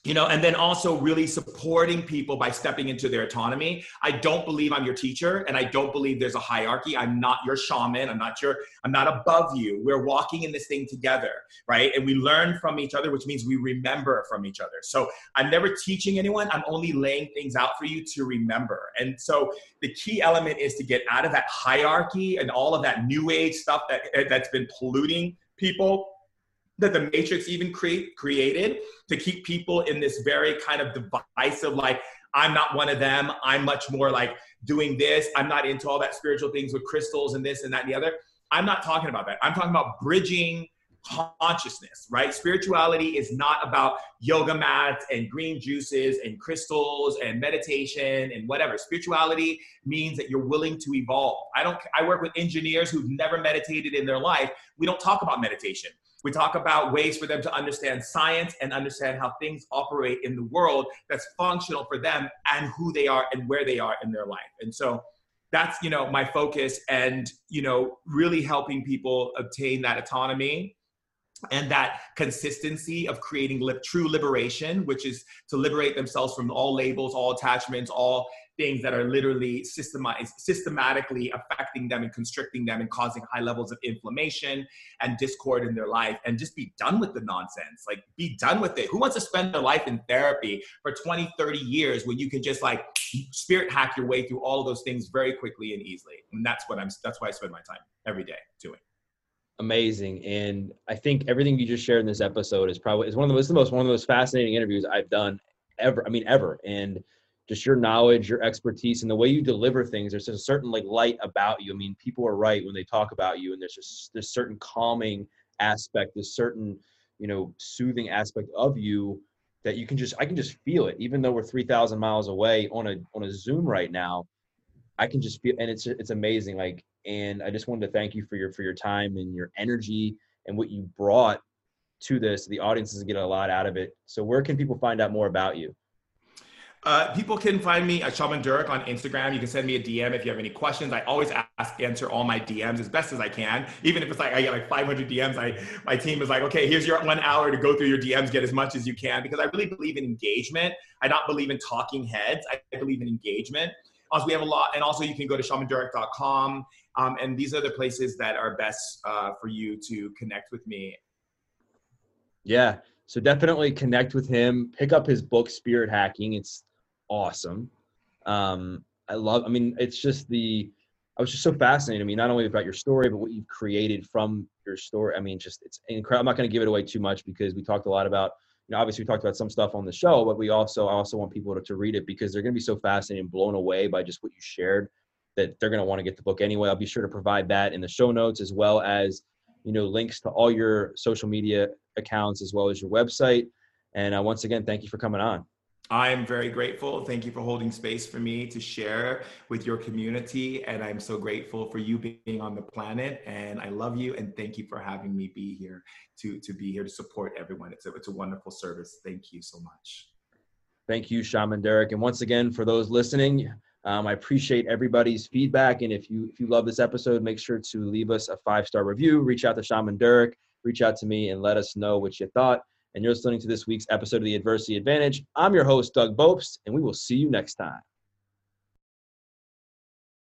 you know, and then also really supporting people by stepping into their autonomy. I don't believe I'm your teacher and I don't believe there's a hierarchy. I'm not your shaman. I'm not your, I'm not above you. We're walking in this thing together, right? And we learn from each other, which means we remember from each other. So I'm never teaching anyone. I'm only laying things out for you to remember. And so the key element is to get out of that hierarchy and all of that new age stuff that that's been polluting people that the matrix even create, created to keep people in this very kind of divisive like i'm not one of them. I'm much more like doing this. I'm not into all that spiritual things with crystals and this and that and the other. I'm not talking about that. I'm talking about bridging consciousness right? Spirituality is not about yoga mats and green juices and crystals and meditation and whatever. Spirituality means that you're willing to evolve. I don't i work with engineers who've never meditated in their life. We don't talk about meditation we talk about ways for them to understand science and understand how things operate in the world that's functional for them and who they are and where they are in their life. And so that's, you know, my focus and, you know, really helping people obtain that autonomy and that consistency of creating li- true liberation, which is to liberate themselves from all labels, all attachments, all things that are literally systemized, systematically affecting them and constricting them and causing high levels of inflammation and discord in their life and just be done with the nonsense. Like be done with it. Who wants to spend their life in therapy for 20 30 years when you can just like spirit hack your way through all of those things very quickly and easily? And that's what i'm that's why i spend my time every day doing. Amazing. And i think everything you just shared in this episode is probably is one of the most, the most one of the most fascinating interviews i've done ever i mean ever. And just your knowledge, your expertise, and the way you deliver things. There's a certain like light about you. I mean, people are right when they talk about you, and there's just this certain calming aspect, this certain you know soothing aspect of you that you can just I can just feel it, even though we're three thousand miles away on a on a Zoom right now. I can just feel, and it's it's amazing. Like, and I just wanted to thank you for your for your time and your energy and what you brought to this. The audiences get a lot out of it. So, where can people find out more about you? Uh, people can find me at Shaman Durek on Instagram. You can send me a DM if you have any questions. I always ask, answer all my DMs as best as I can. Even if it's like I get like 500 DMs, I my team is like, okay, here's your one hour to go through your DMs, get as much as you can, because I really believe in engagement. I don't believe in talking heads. I believe in engagement. Also, we have a lot, and also you can go to shamandurek.com, um, and these are the places that are best uh, for you to connect with me. Yeah, so definitely connect with him. Pick up his book, Spirit Hacking. It's awesome. Um, I love. I mean, it's just the I was just so fascinated. I mean, not only about your story, but what you've created from your story. I mean, just it's incredible. I'm not going to give it away too much because we talked a lot about, you know, obviously we talked about some stuff on the show, but we also, I also want people to, to read it because they're going to be so fascinated and blown away by just what you shared that they're going to want to get the book anyway. I'll be sure to provide that in the show notes as well as, you know, links to all your social media accounts as well as your website. And uh, once again, thank you for coming on. I'm very grateful. Thank you for holding space for me to share with your community. And I'm so grateful for you being on the planet. And I love you. And thank you for having me be here to, to be here to support everyone. It's a, it's a wonderful service. Thank you so much. Thank you, Shaman Durek. And once again, for those listening, um, I appreciate everybody's feedback. And if you if you love this episode, make sure to leave us a five star review. Reach out to Shaman Durek. Reach out to me and let us know what you thought and you're listening to this week's episode of The Adversity Advantage. I'm your host, Doug Bopst, and we will see you next time.